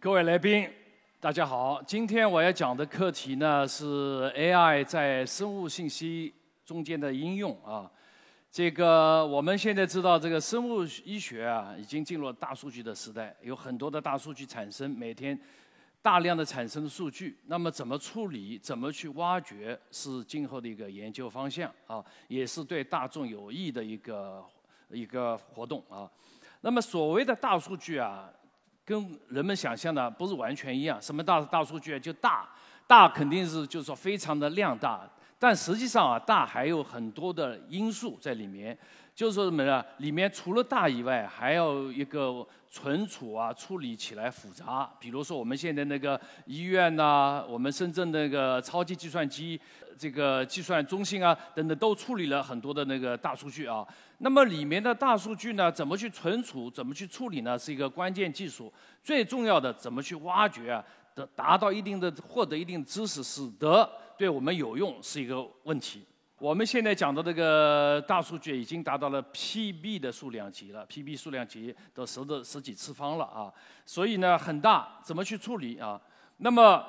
各位来宾，大家好。今天我要讲的课题呢是 AI 在生物信息中间的应用啊。这个我们现在知道，这个生物医学啊，已经进入了大数据的时代，有很多的大数据产生，每天大量的产生的数据。那么怎么处理，怎么去挖掘，是今后的一个研究方向啊，也是对大众有益的一个一个活动啊。那么所谓的大数据啊。跟人们想象的不是完全一样。什么大大数据啊就大，大肯定是就是说非常的量大，但实际上啊，大还有很多的因素在里面。就是说什么呢？里面除了大以外，还要一个存储啊，处理起来复杂。比如说我们现在那个医院呐，我们深圳那个超级计算机这个计算中心啊，等等，都处理了很多的那个大数据啊。那么里面的大数据呢，怎么去存储，怎么去处理呢？是一个关键技术。最重要的，怎么去挖掘啊，得达到一定的获得一定知识，使得对我们有用，是一个问题。我们现在讲的这个大数据已经达到了 PB 的数量级了，PB 数量级都十的十几次方了啊，所以呢很大，怎么去处理啊？那么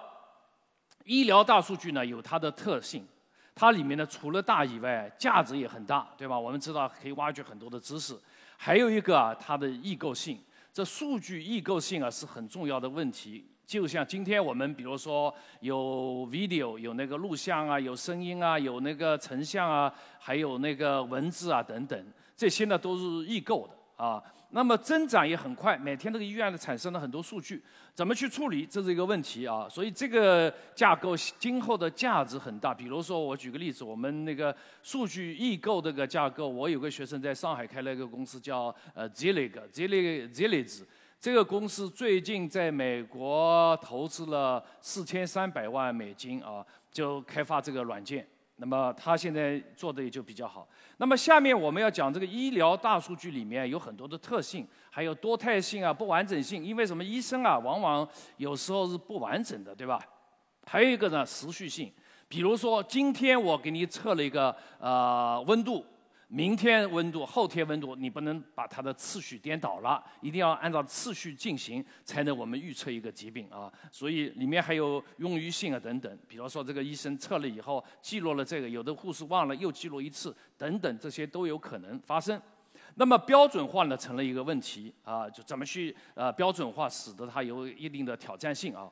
医疗大数据呢有它的特性，它里面呢除了大以外，价值也很大，对吧？我们知道可以挖掘很多的知识，还有一个啊它的异构性，这数据异构性啊是很重要的问题。就像今天我们比如说有 video 有那个录像啊，有声音啊，有那个成像啊，还有那个文字啊等等，这些呢都是异构的啊。那么增长也很快，每天这个医院呢产生了很多数据，怎么去处理，这是一个问题啊。所以这个架构今后的价值很大。比如说我举个例子，我们那个数据异构这个架构，我有个学生在上海开了一个公司叫呃 Zillig，Zillig，Zillig。这个公司最近在美国投资了四千三百万美金啊，就开发这个软件。那么他现在做的也就比较好。那么下面我们要讲这个医疗大数据里面有很多的特性，还有多态性啊、不完整性。因为什么？医生啊，往往有时候是不完整的，对吧？还有一个呢，持续性。比如说，今天我给你测了一个呃温度。明天温度，后天温度，你不能把它的次序颠倒了，一定要按照次序进行，才能我们预测一个疾病啊。所以里面还有用于性啊等等，比如说这个医生测了以后记录了这个，有的护士忘了又记录一次等等，这些都有可能发生。那么标准化呢成了一个问题啊，就怎么去呃标准化，使得它有一定的挑战性啊。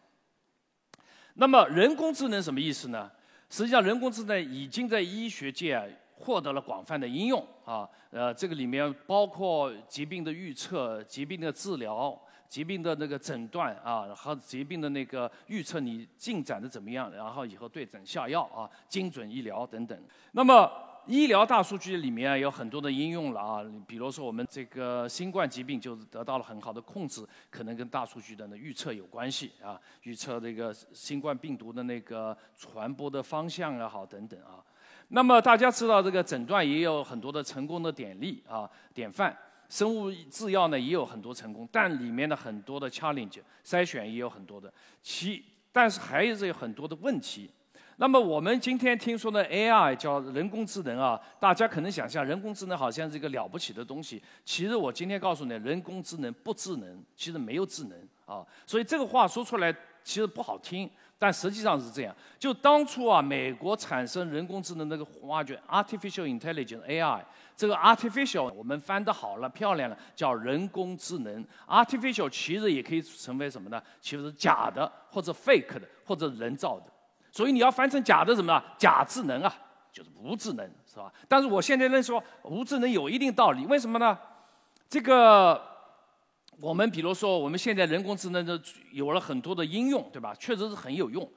那么人工智能什么意思呢？实际上人工智能已经在医学界。获得了广泛的应用啊，呃，这个里面包括疾病的预测、疾病的治疗、疾病的那个诊断啊，和疾病的那个预测你进展的怎么样，然后以后对症下药啊，精准医疗等等。那么医疗大数据里面有很多的应用了啊，比如说我们这个新冠疾病就是得到了很好的控制，可能跟大数据的那预测有关系啊，预测这个新冠病毒的那个传播的方向也好等等啊。那么大家知道，这个诊断也有很多的成功的典例啊，典范。生物制药呢也有很多成功，但里面的很多的 challenge 筛选也有很多的，其但是还是有很多的问题。那么我们今天听说的 AI 叫人工智能啊，大家可能想象人工智能好像是一个了不起的东西。其实我今天告诉你，人工智能不智能，其实没有智能啊。所以这个话说出来其实不好听。但实际上是这样，就当初啊，美国产生人工智能那个挖掘 artificial intelligence AI，这个 artificial 我们翻得好了漂亮了，叫人工智能。artificial 其实也可以成为什么呢？其实是假的或者 fake 的或者人造的。所以你要翻成假的什么？假智能啊，就是无智能，是吧？但是我现在认为说无智能有一定道理，为什么呢？这个。我们比如说，我们现在人工智能的有了很多的应用，对吧？确实是很有用。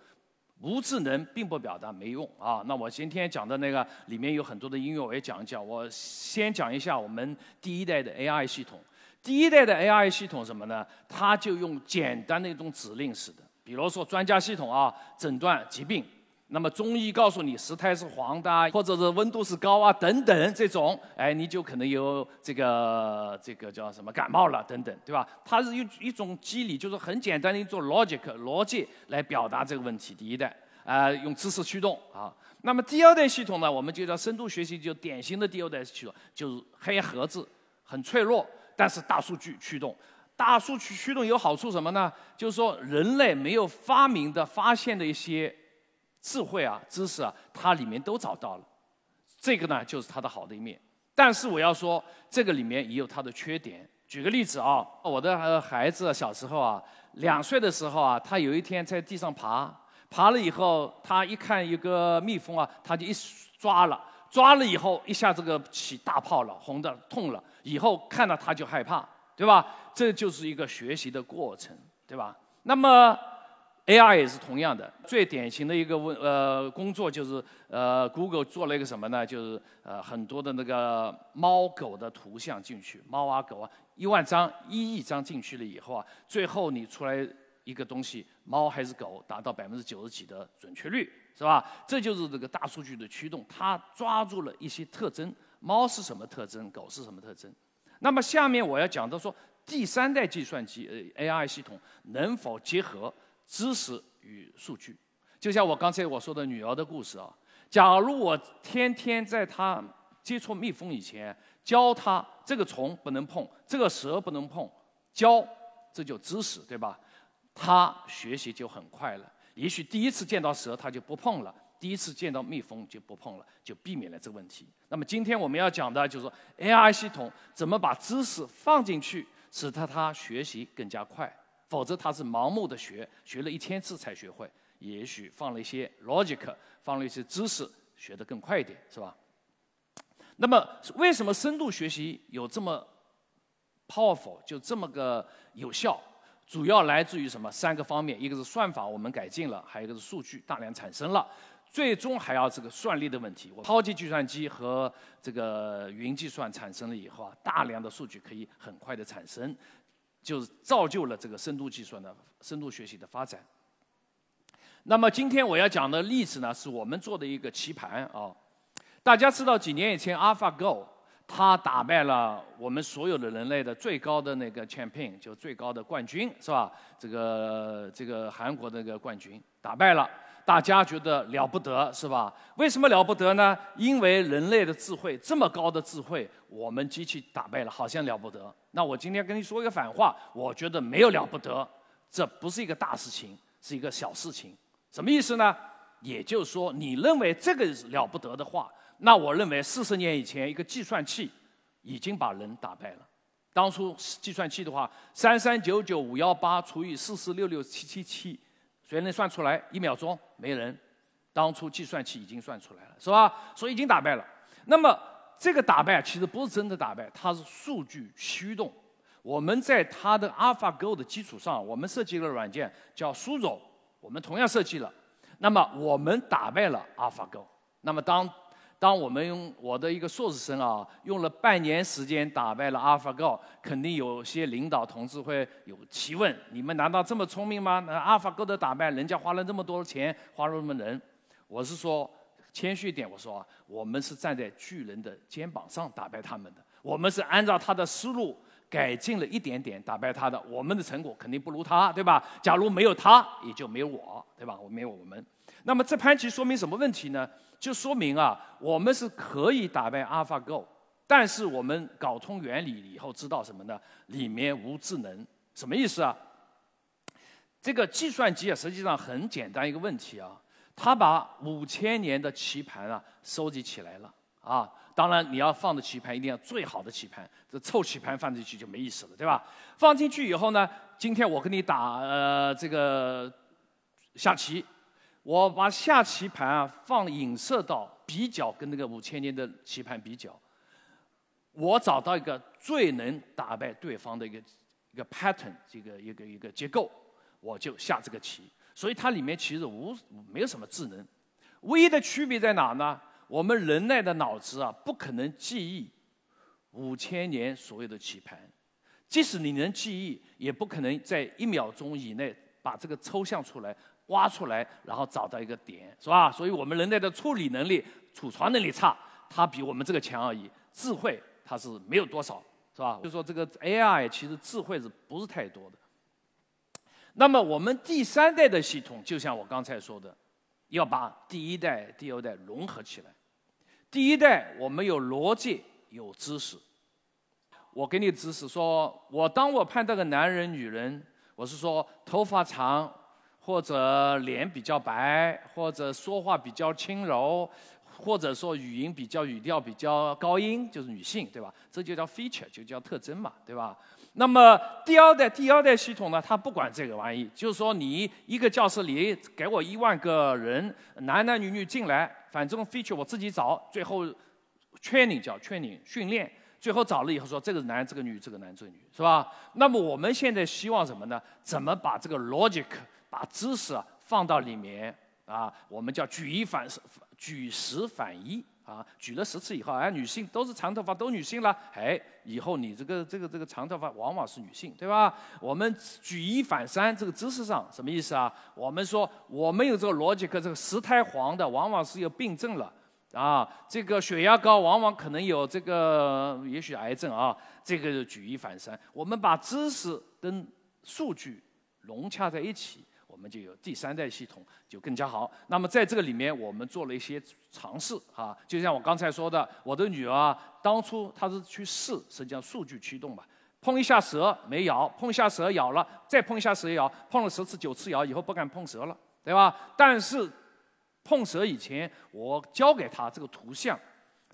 无智能并不表达没用啊。那我今天讲的那个里面有很多的应用，我也讲一讲。我先讲一下我们第一代的 AI 系统。第一代的 AI 系统什么呢？它就用简单的一种指令式的，比如说专家系统啊，诊断疾病。那么中医告诉你舌苔是黄的，或者是温度是高啊等等这种，哎，你就可能有这个这个叫什么感冒了等等，对吧？它是一一种机理，就是很简单的一种 logic 逻辑来表达这个问题。第一代啊，用知识驱动啊。那么第二代系统呢，我们就叫深度学习，就典型的第二代系统，就是黑盒子，很脆弱，但是大数据驱动。大数据驱动有好处什么呢？就是说人类没有发明的、发现的一些智慧啊、知识啊，它里面都找到了。这个呢，就是它的好的一面。但是我要说，这个里面也有它的缺点。举个例子啊，我的孩子小时候啊，两岁的时候啊，他有一天在地上爬，爬了以后，他一看一个蜜蜂啊，他就一抓了，抓了以后一下这个起大泡了，红的痛了，以后看到他就害怕，对吧？这就是一个学习的过程，对吧？那么。AI 也是同样的，最典型的一个问呃工作就是呃 Google 做了一个什么呢？就是呃很多的那个猫狗的图像进去，猫啊狗啊一万张一亿张进去了以后啊，最后你出来一个东西，猫还是狗，达到百分之九十几的准确率，是吧？这就是这个大数据的驱动，它抓住了一些特征，猫是什么特征，狗是什么特征？那么下面我要讲到说，第三代计算机呃 AI 系统能否结合？知识与数据，就像我刚才我说的女儿的故事啊。假如我天天在她接触蜜蜂以前教她这个虫不能碰，这个蛇不能碰，教这就知识，对吧？她学习就很快了。也许第一次见到蛇她就不碰了，第一次见到蜜蜂就不碰了，就避免了这个问题。那么今天我们要讲的就是 AI 系统怎么把知识放进去，使得它学习更加快。否则他是盲目的学，学了一千次才学会。也许放了一些 logic，放了一些知识，学得更快一点，是吧？那么为什么深度学习有这么 powerful，就这么个有效？主要来自于什么？三个方面：一个是算法我们改进了，还有一个是数据大量产生了，最终还要这个算力的问题。超级计算机和这个云计算产生了以后啊，大量的数据可以很快的产生。就是造就了这个深度计算的深度学习的发展。那么今天我要讲的例子呢，是我们做的一个棋盘啊。大家知道几年以前，AlphaGo 它打败了我们所有的人类的最高的那个 champion，就最高的冠军，是吧？这个这个韩国那个冠军打败了。大家觉得了不得是吧？为什么了不得呢？因为人类的智慧这么高的智慧，我们机器打败了，好像了不得。那我今天跟你说一个反话，我觉得没有了不得，这不是一个大事情，是一个小事情。什么意思呢？也就是说，你认为这个了不得的话，那我认为四十年以前一个计算器已经把人打败了。当初计算器的话，三三九九五幺八除以四四六六七七七。谁能算出来？一秒钟没人。当初计算器已经算出来了，是吧？所以已经打败了。那么这个打败其实不是真的打败，它是数据驱动。我们在它的 AlphaGo 的基础上，我们设计了软件叫 Suzhou，我们同样设计了。那么我们打败了 AlphaGo。那么当当我们用我的一个硕士生啊，用了半年时间打败了 AlphaGo，肯定有些领导同志会有提问：你们难道这么聪明吗？那 AlphaGo 的打败，人家花了这么多钱，花了那么人。我是说，谦虚一点，我说，我们是站在巨人的肩膀上打败他们的，我们是按照他的思路改进了一点点打败他的，我们的成果肯定不如他，对吧？假如没有他，也就没有我，对吧？我没有我们。那么这盘棋说明什么问题呢？就说明啊，我们是可以打败 AlphaGo，但是我们搞通原理以后知道什么呢？里面无智能，什么意思啊？这个计算机啊，实际上很简单一个问题啊，它把五千年的棋盘啊收集起来了啊。当然你要放的棋盘一定要最好的棋盘，这臭棋盘放进去就没意思了，对吧？放进去以后呢，今天我跟你打呃这个下棋。我把下棋盘啊放影射到比较跟那个五千年的棋盘比较，我找到一个最能打败对方的一个一个 pattern，这个一个一个结构，我就下这个棋。所以它里面其实无没有什么智能，唯一的区别在哪呢？我们人类的脑子啊不可能记忆五千年所有的棋盘，即使你能记忆，也不可能在一秒钟以内把这个抽象出来。挖出来，然后找到一个点，是吧？所以我们人类的处理能力、储藏能力差，它比我们这个强而已。智慧它是没有多少，是吧？就说这个 AI 其实智慧是不是太多的？那么我们第三代的系统，就像我刚才说的，要把第一代、第二代融合起来。第一代我们有逻辑、有知识。我给你知识，说我当我判断个男人、女人，我是说头发长，或者脸比较白，或者说话比较轻柔。或者说语音比较语调比较高音，就是女性，对吧？这就叫 feature，就叫特征嘛，对吧？那么第二代第二代系统呢，它不管这个玩意，就是说你一个教室里给我一万个人，男男女女进来，反正 feature 我自己找，最后 training 叫 training 训练，最后找了以后说这个男这个女这个男这个女，是吧？那么我们现在希望什么呢？怎么把这个 logic 把知识啊放到里面？啊，我们叫举一反举十反一啊，举了十次以后，哎，女性都是长头发，都女性了，哎，以后你这个这个这个长头发往往是女性，对吧？我们举一反三，这个知识上什么意思啊？我们说我们有这个逻辑，可这个石胎黄的往往是有病症了啊，这个血压高往往可能有这个也许癌症啊，这个举一反三，我们把知识跟数据融洽在一起。我们就有第三代系统，就更加好。那么在这个里面，我们做了一些尝试啊，就像我刚才说的，我的女儿当初她是去试，实际上数据驱动嘛，碰一下蛇没咬，碰一下蛇咬了，再碰一下蛇咬，碰了十次九次咬，以后不敢碰蛇了，对吧？但是碰蛇以前，我教给她这个图像，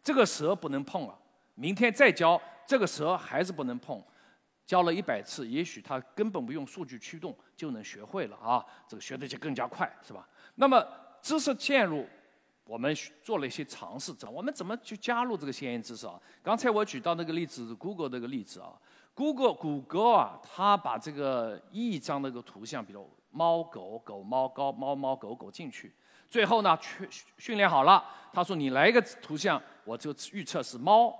这个蛇不能碰了，明天再教，这个蛇还是不能碰。教了一百次，也许他根本不用数据驱动就能学会了啊！这个学的就更加快，是吧？那么知识嵌入，我们做了一些尝试，我们怎么去加入这个先验知识啊？刚才我举到那个例子，Google 那个例子啊，Google 谷歌啊，它把这个一张那个图像，比如猫狗狗猫高猫猫狗狗进去，最后呢，训训练好了，他说你来一个图像，我就预测是猫，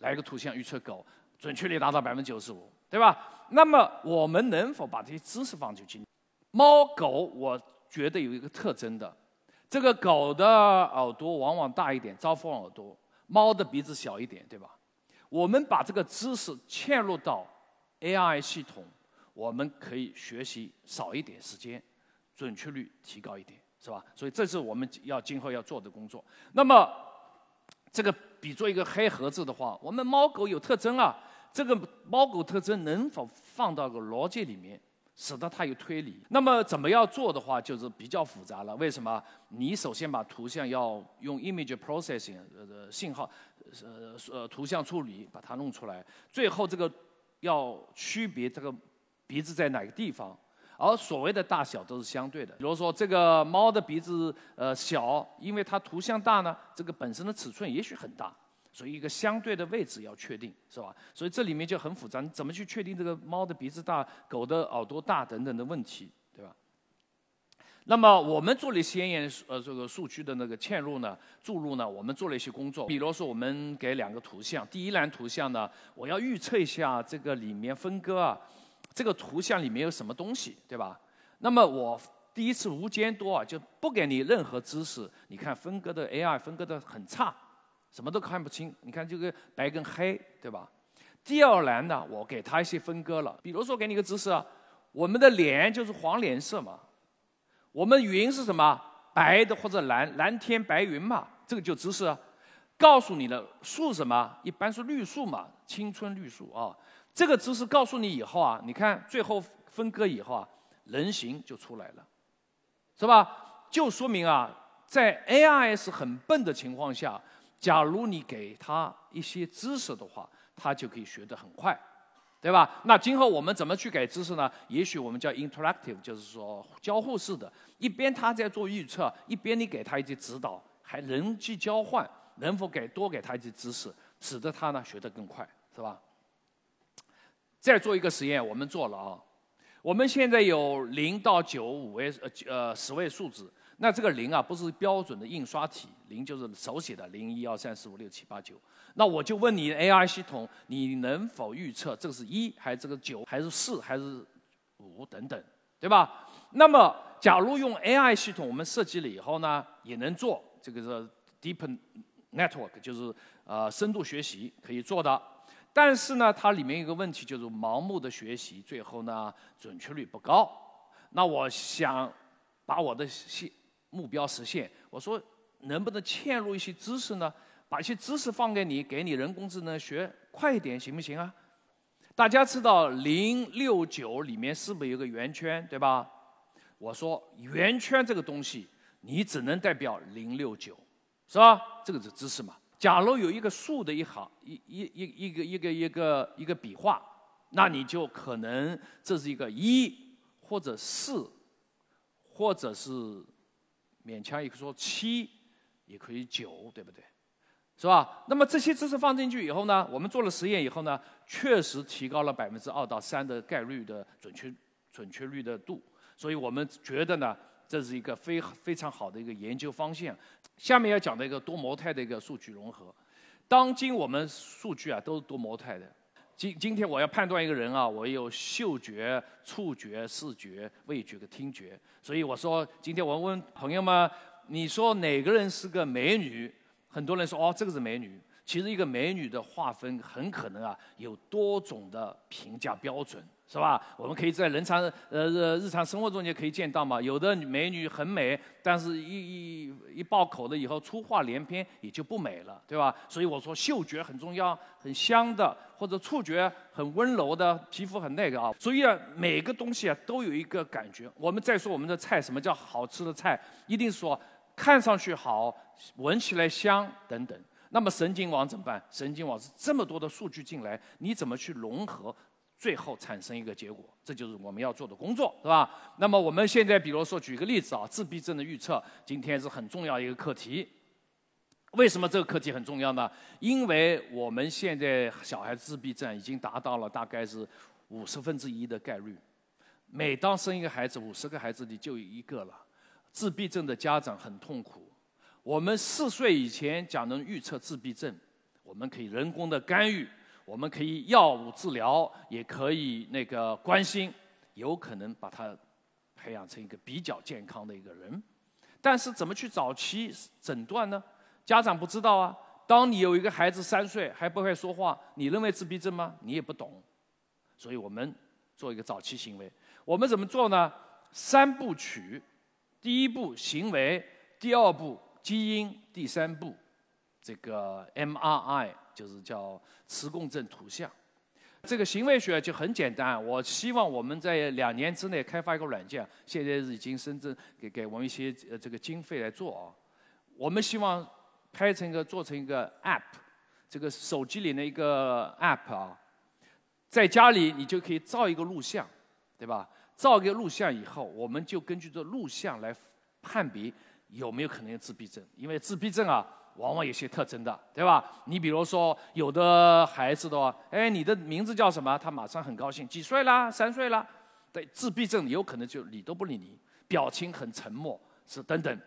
来一个图像预测狗，准确率达到百分之九十五。对吧？那么我们能否把这些知识放进去？猫狗，我觉得有一个特征的，这个狗的耳朵往往大一点，招风耳朵；猫的鼻子小一点，对吧？我们把这个知识嵌入到 AI 系统，我们可以学习少一点时间，准确率提高一点，是吧？所以这是我们要今后要做的工作。那么这个比作一个黑盒子的话，我们猫狗有特征啊。这个猫狗特征能否放到个逻辑里面，使得它有推理？那么怎么样做的话，就是比较复杂了。为什么？你首先把图像要用 image processing 呃信号呃呃图像处理把它弄出来，最后这个要区别这个鼻子在哪个地方，而所谓的大小都是相对的。比如说这个猫的鼻子呃小，因为它图像大呢，这个本身的尺寸也许很大。所以一个相对的位置要确定，是吧？所以这里面就很复杂，怎么去确定这个猫的鼻子大、狗的耳朵大等等的问题，对吧？那么我们做了先验呃这个数据的那个嵌入呢、注入呢，我们做了一些工作。比如说我们给两个图像，第一栏图像呢，我要预测一下这个里面分割啊，这个图像里面有什么东西，对吧？那么我第一次无监督啊，就不给你任何知识，你看分割的 AI 分割的很差。什么都看不清，你看这个白跟黑，对吧？第二栏呢，我给他一些分割了，比如说给你个知识啊，我们的脸就是黄脸色嘛，我们云是什么？白的或者蓝蓝天白云嘛，这个就知识，告诉你了。树什么？一般是绿树嘛，青春绿树啊。这个知识告诉你以后啊，你看最后分割以后啊，人形就出来了，是吧？就说明啊，在 AI 是很笨的情况下。假如你给他一些知识的话，他就可以学得很快，对吧？那今后我们怎么去给知识呢？也许我们叫 interactive，就是说交互式的，一边他在做预测，一边你给他一些指导，还人机交换，能否给多给他一些知识，使得他呢学得更快，是吧？再做一个实验，我们做了啊，我们现在有零到九五位呃呃十位数字。那这个零啊，不是标准的印刷体，零就是手写的零一二三四五六七八九。那我就问你 AI 系统，你能否预测这个是一还是这个九还是四还是五等等，对吧？那么假如用 AI 系统，我们设计了以后呢，也能做这个是 Deep Network，就是呃深度学习可以做的。但是呢，它里面有个问题，就是盲目的学习，最后呢准确率不高。那我想把我的系目标实现。我说能不能嵌入一些知识呢？把一些知识放给你，给你人工智能学快一点，行不行啊？大家知道零六九里面是不是有个圆圈，对吧？我说圆圈这个东西，你只能代表零六九，是吧？这个是知识嘛？假如有一个竖的一行一一一一个一个一个一个笔画，那你就可能这是一个一或者四，或者是勉强也可以说七，也可以九，对不对？是吧？那么这些知识放进去以后呢，我们做了实验以后呢，确实提高了百分之二到三的概率的准确准确率的度，所以我们觉得呢，这是一个非非常好的一个研究方向。下面要讲的一个多模态的一个数据融合。当今我们数据啊都是多模态的。今今天我要判断一个人啊，我有嗅觉、触觉、视觉、味觉和听觉。所以我说，今天我问朋友们，你说哪个人是个美女？很多人说哦，这个是美女。其实一个美女的划分很可能啊有多种的评价标准，是吧？我们可以在日常呃日常生活中也可以见到嘛。有的美女很美，但是一一一爆口了以后粗话连篇，也就不美了，对吧？所以我说嗅觉很重要，很香的，或者触觉很温柔的，皮肤很那个啊。所以啊，每个东西啊都有一个感觉。我们再说我们的菜，什么叫好吃的菜？一定说。看上去好，闻起来香等等。那么神经网怎么办？神经网是这么多的数据进来，你怎么去融合，最后产生一个结果？这就是我们要做的工作，是吧？那么我们现在比如说举个例子啊，自闭症的预测，今天是很重要一个课题。为什么这个课题很重要呢？因为我们现在小孩自闭症已经达到了大概是五十分之一的概率，每当生一个孩子，五十个孩子里就有一个了。自闭症的家长很痛苦。我们四岁以前讲能预测自闭症，我们可以人工的干预，我们可以药物治疗，也可以那个关心，有可能把他培养成一个比较健康的一个人。但是怎么去早期诊断呢？家长不知道啊。当你有一个孩子三岁还不会说话，你认为自闭症吗？你也不懂。所以我们做一个早期行为，我们怎么做呢？三部曲。第一步行为，第二步基因，第三步这个 MRI 就是叫磁共振图像。这个行为学就很简单，我希望我们在两年之内开发一个软件，现在是已经深圳给给我们一些呃这个经费来做啊。我们希望拍成一个做成一个 App，这个手机里的一个 App 啊，在家里你就可以照一个录像，对吧？照一个录像以后，我们就根据这录像来判别有没有可能有自闭症。因为自闭症啊，往往有些特征的，对吧？你比如说，有的孩子的话，哎，你的名字叫什么？他马上很高兴，几岁啦？三岁啦？对，自闭症有可能就理都不理你，表情很沉默，是等等。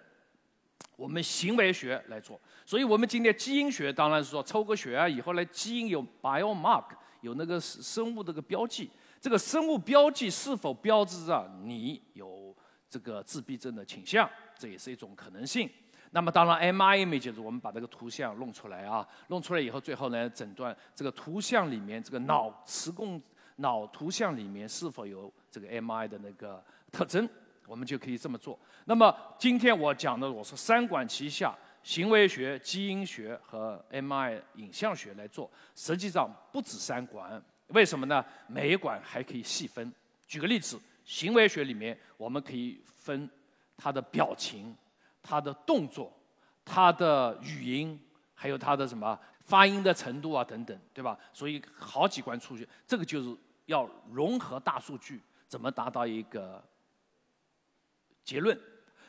我们行为学来做，所以我们今天基因学当然是说抽个血啊，以后来基因有 biomark，有那个生物这个标记。这个生物标记是否标志着你有这个自闭症的倾向？这也是一种可能性。那么当然，M I image 就是我们把这个图像弄出来啊，弄出来以后，最后呢诊断这个图像里面这个脑磁共脑图像里面是否有这个 M I 的那个特征，我们就可以这么做。那么今天我讲的，我说三管齐下，行为学、基因学和 M I 影像学来做，实际上不止三管。为什么呢？每一管还可以细分。举个例子，行为学里面我们可以分他的表情、他的动作、他的语音，还有他的什么发音的程度啊等等，对吧？所以好几关出去，这个就是要融合大数据，怎么达到一个结论？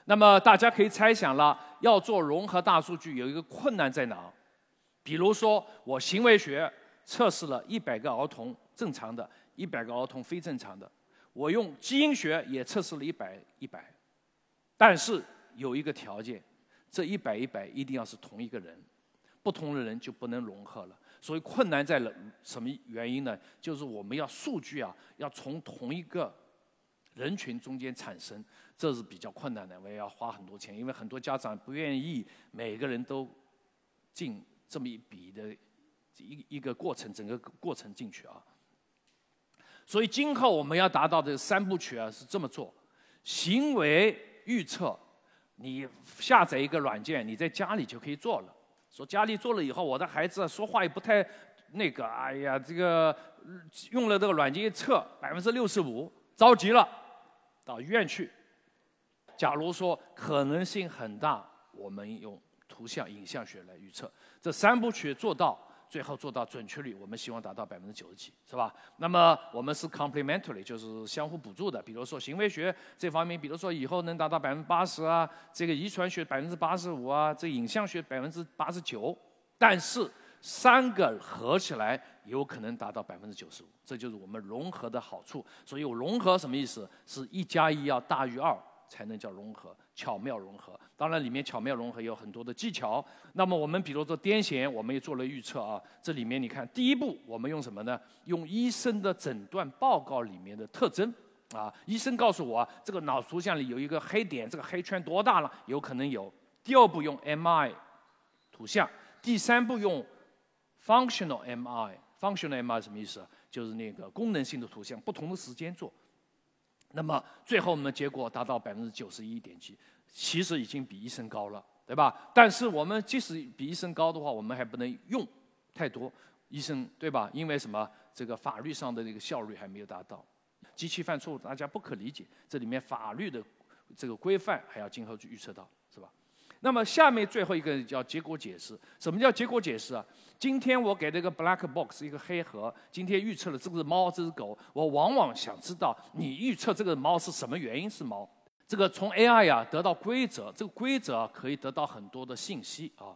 那么大家可以猜想了，要做融合大数据有一个困难在哪？比如说我行为学。测试了一百个儿童正常的，一百个儿童非正常的。我用基因学也测试了一百一百，但是有一个条件，这一百一百一定要是同一个人，不同的人就不能融合了。所以困难在了什么原因呢？就是我们要数据啊，要从同一个人群中间产生，这是比较困难的，我也要花很多钱，因为很多家长不愿意每个人都进这么一笔的。一一个过程，整个过程进去啊。所以今后我们要达到的三部曲啊，是这么做：行为预测、你下载一个软件，你在家里就可以做了。说家里做了以后，我的孩子说话也不太那个，哎呀，这个用了这个软件一测，百分之六十五，着急了，到医院去。假如说可能性很大，我们用图像影像学来预测，这三部曲做到。最后做到准确率，我们希望达到百分之九十几，是吧？那么我们是 complementary，就是相互补助的。比如说行为学这方面，比如说以后能达到百分之八十啊，这个遗传学百分之八十五啊，这影像学百分之八十九。但是三个合起来有可能达到百分之九十五，这就是我们融合的好处。所以我融合什么意思？是一加一要大于二。才能叫融合，巧妙融合。当然，里面巧妙融合有很多的技巧。那么，我们比如说癫痫，我们也做了预测啊。这里面你看，第一步我们用什么呢？用医生的诊断报告里面的特征啊。医生告诉我，这个脑图像里有一个黑点，这个黑圈多大了？有可能有。第二步用 MI 图像，第三步用 functional MI。functional MI 什么意思？就是那个功能性的图像，不同的时间做。那么最后我们的结果达到百分之九十一点七，其实已经比医生高了，对吧？但是我们即使比医生高的话，我们还不能用太多医生，对吧？因为什么？这个法律上的这个效率还没有达到，机器犯错误大家不可理解，这里面法律的这个规范还要今后去预测到，那么下面最后一个叫结果解释。什么叫结果解释啊？今天我给了一个 black box 一个黑盒，今天预测了这是猫，这是狗。我往往想知道你预测这个猫是什么原因是猫。这个从 AI 呀得到规则，这个规则可以得到很多的信息啊。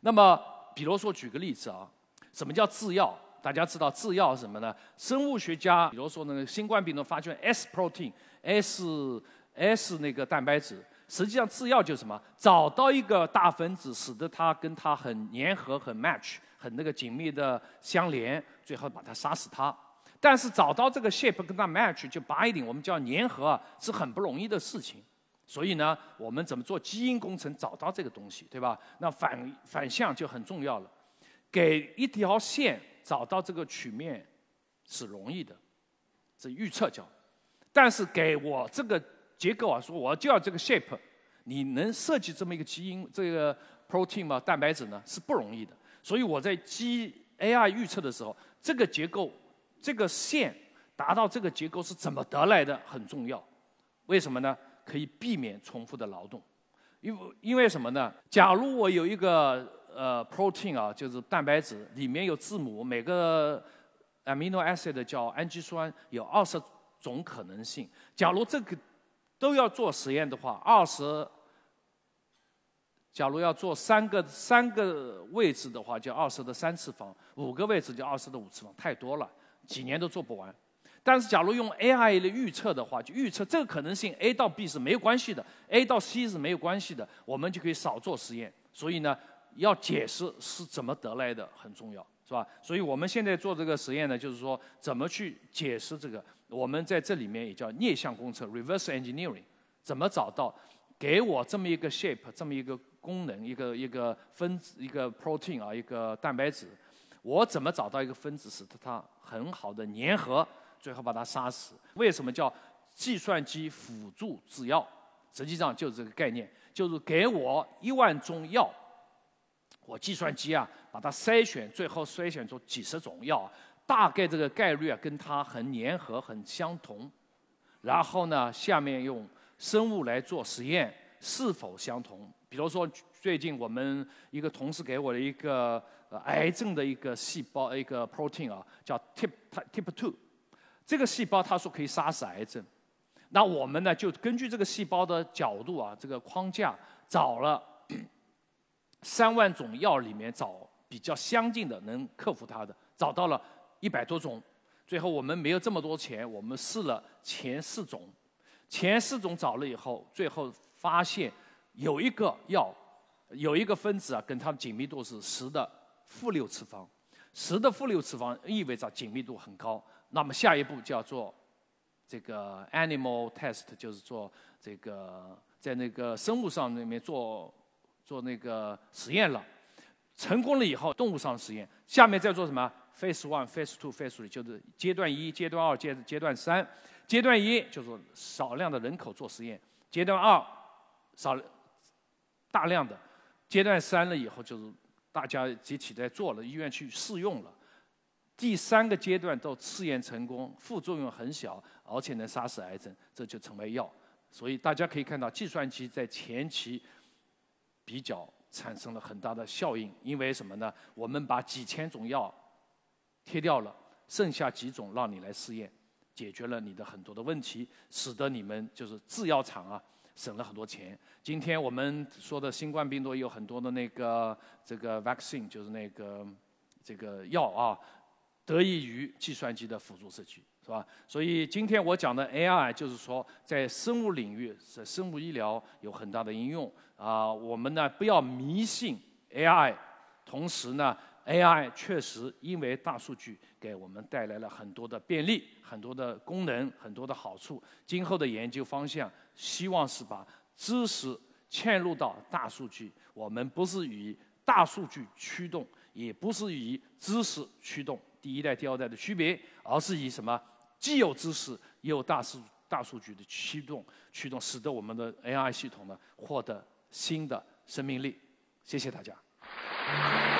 那么比如说举个例子啊，什么叫制药？大家知道制药是什么呢？生物学家比如说那个新冠病毒发现 S protein，S S 那个蛋白质。实际上，制药就是什么？找到一个大分子，使得它跟它很粘合、很 match、很那个紧密的相连，最后把它杀死它。但是找到这个 shape 跟它 match 就 binding，我们叫粘合啊，是很不容易的事情。所以呢，我们怎么做基因工程找到这个东西，对吧？那反反向就很重要了。给一条线找到这个曲面是容易的，这预测叫。但是给我这个。结构啊，说我就要这个 shape，你能设计这么一个基因这个 protein 吗？蛋白质呢是不容易的。所以我在基 AI 预测的时候，这个结构，这个线达到这个结构是怎么得来的很重要。为什么呢？可以避免重复的劳动。因为因为什么呢？假如我有一个呃 protein 啊，就是蛋白质里面有字母，每个 amino acid 叫氨基酸，有二十种可能性。假如这个都要做实验的话，二十，假如要做三个三个位置的话，就二十的三次方；五个位置就二十的五次方，太多了，几年都做不完。但是，假如用 AI 来预测的话，就预测这个可能性，A 到 B 是没有关系的，A 到 C 是没有关系的，我们就可以少做实验。所以呢，要解释是怎么得来的很重要，是吧？所以我们现在做这个实验呢，就是说怎么去解释这个。我们在这里面也叫逆向工程 （reverse engineering），怎么找到给我这么一个 shape，这么一个功能，一个一个分子，一个 protein 啊，一个蛋白质，我怎么找到一个分子使得它很好的粘合，最后把它杀死？为什么叫计算机辅助制药？实际上就是这个概念，就是给我一万种药，我计算机啊把它筛选，最后筛选出几十种药。大概这个概率啊，跟它很粘合、很相同。然后呢，下面用生物来做实验，是否相同？比如说，最近我们一个同事给我的一个癌症的一个细胞，一个 protein 啊，叫 tip tip two。这个细胞他说可以杀死癌症。那我们呢，就根据这个细胞的角度啊，这个框架，找了三万种药里面找比较相近的，能克服它的，找到了。一百多种，最后我们没有这么多钱，我们试了前四种，前四种找了以后，最后发现有一个药，有一个分子啊，跟它的紧密度是十的负六次方，十的负六次方意味着紧密度很高。那么下一步就要做这个 animal test，就是做这个在那个生物上那边做做那个实验了，成功了以后，动物上实验，下面再做什么？Phase one, Phase two, Phase three 就是阶段一、阶段二、阶阶段三。阶段一就是少量的人口做实验，阶段二少大量的。阶段三了以后，就是大家集体在做了，医院去试用了。第三个阶段都试验成功，副作用很小，而且能杀死癌症，这就成为药。所以大家可以看到，计算机在前期比较产生了很大的效应。因为什么呢？我们把几千种药贴掉了，剩下几种让你来试验，解决了你的很多的问题，使得你们就是制药厂啊。省了很多钱。今天我们说的新冠病毒有很多的那个这个 vaccine，就是那个这个药啊，得益于计算机的辅助设计，是吧？所以今天我讲的 AI，就是说在生物领域，在生物医疗有很大的应用啊。我们呢不要迷信 AI，同时呢，AI 确实因为大数据给我们带来了很多的便利、很多的功能、很多的好处。今后的研究方向。希望是把知识嵌入到大数据，我们不是以大数据驱动，也不是以知识驱动第一代、第二代的区别，而是以什么既有知识也有大数大数据的驱动，驱动使得我们的 AI 系统呢获得新的生命力。谢谢大家。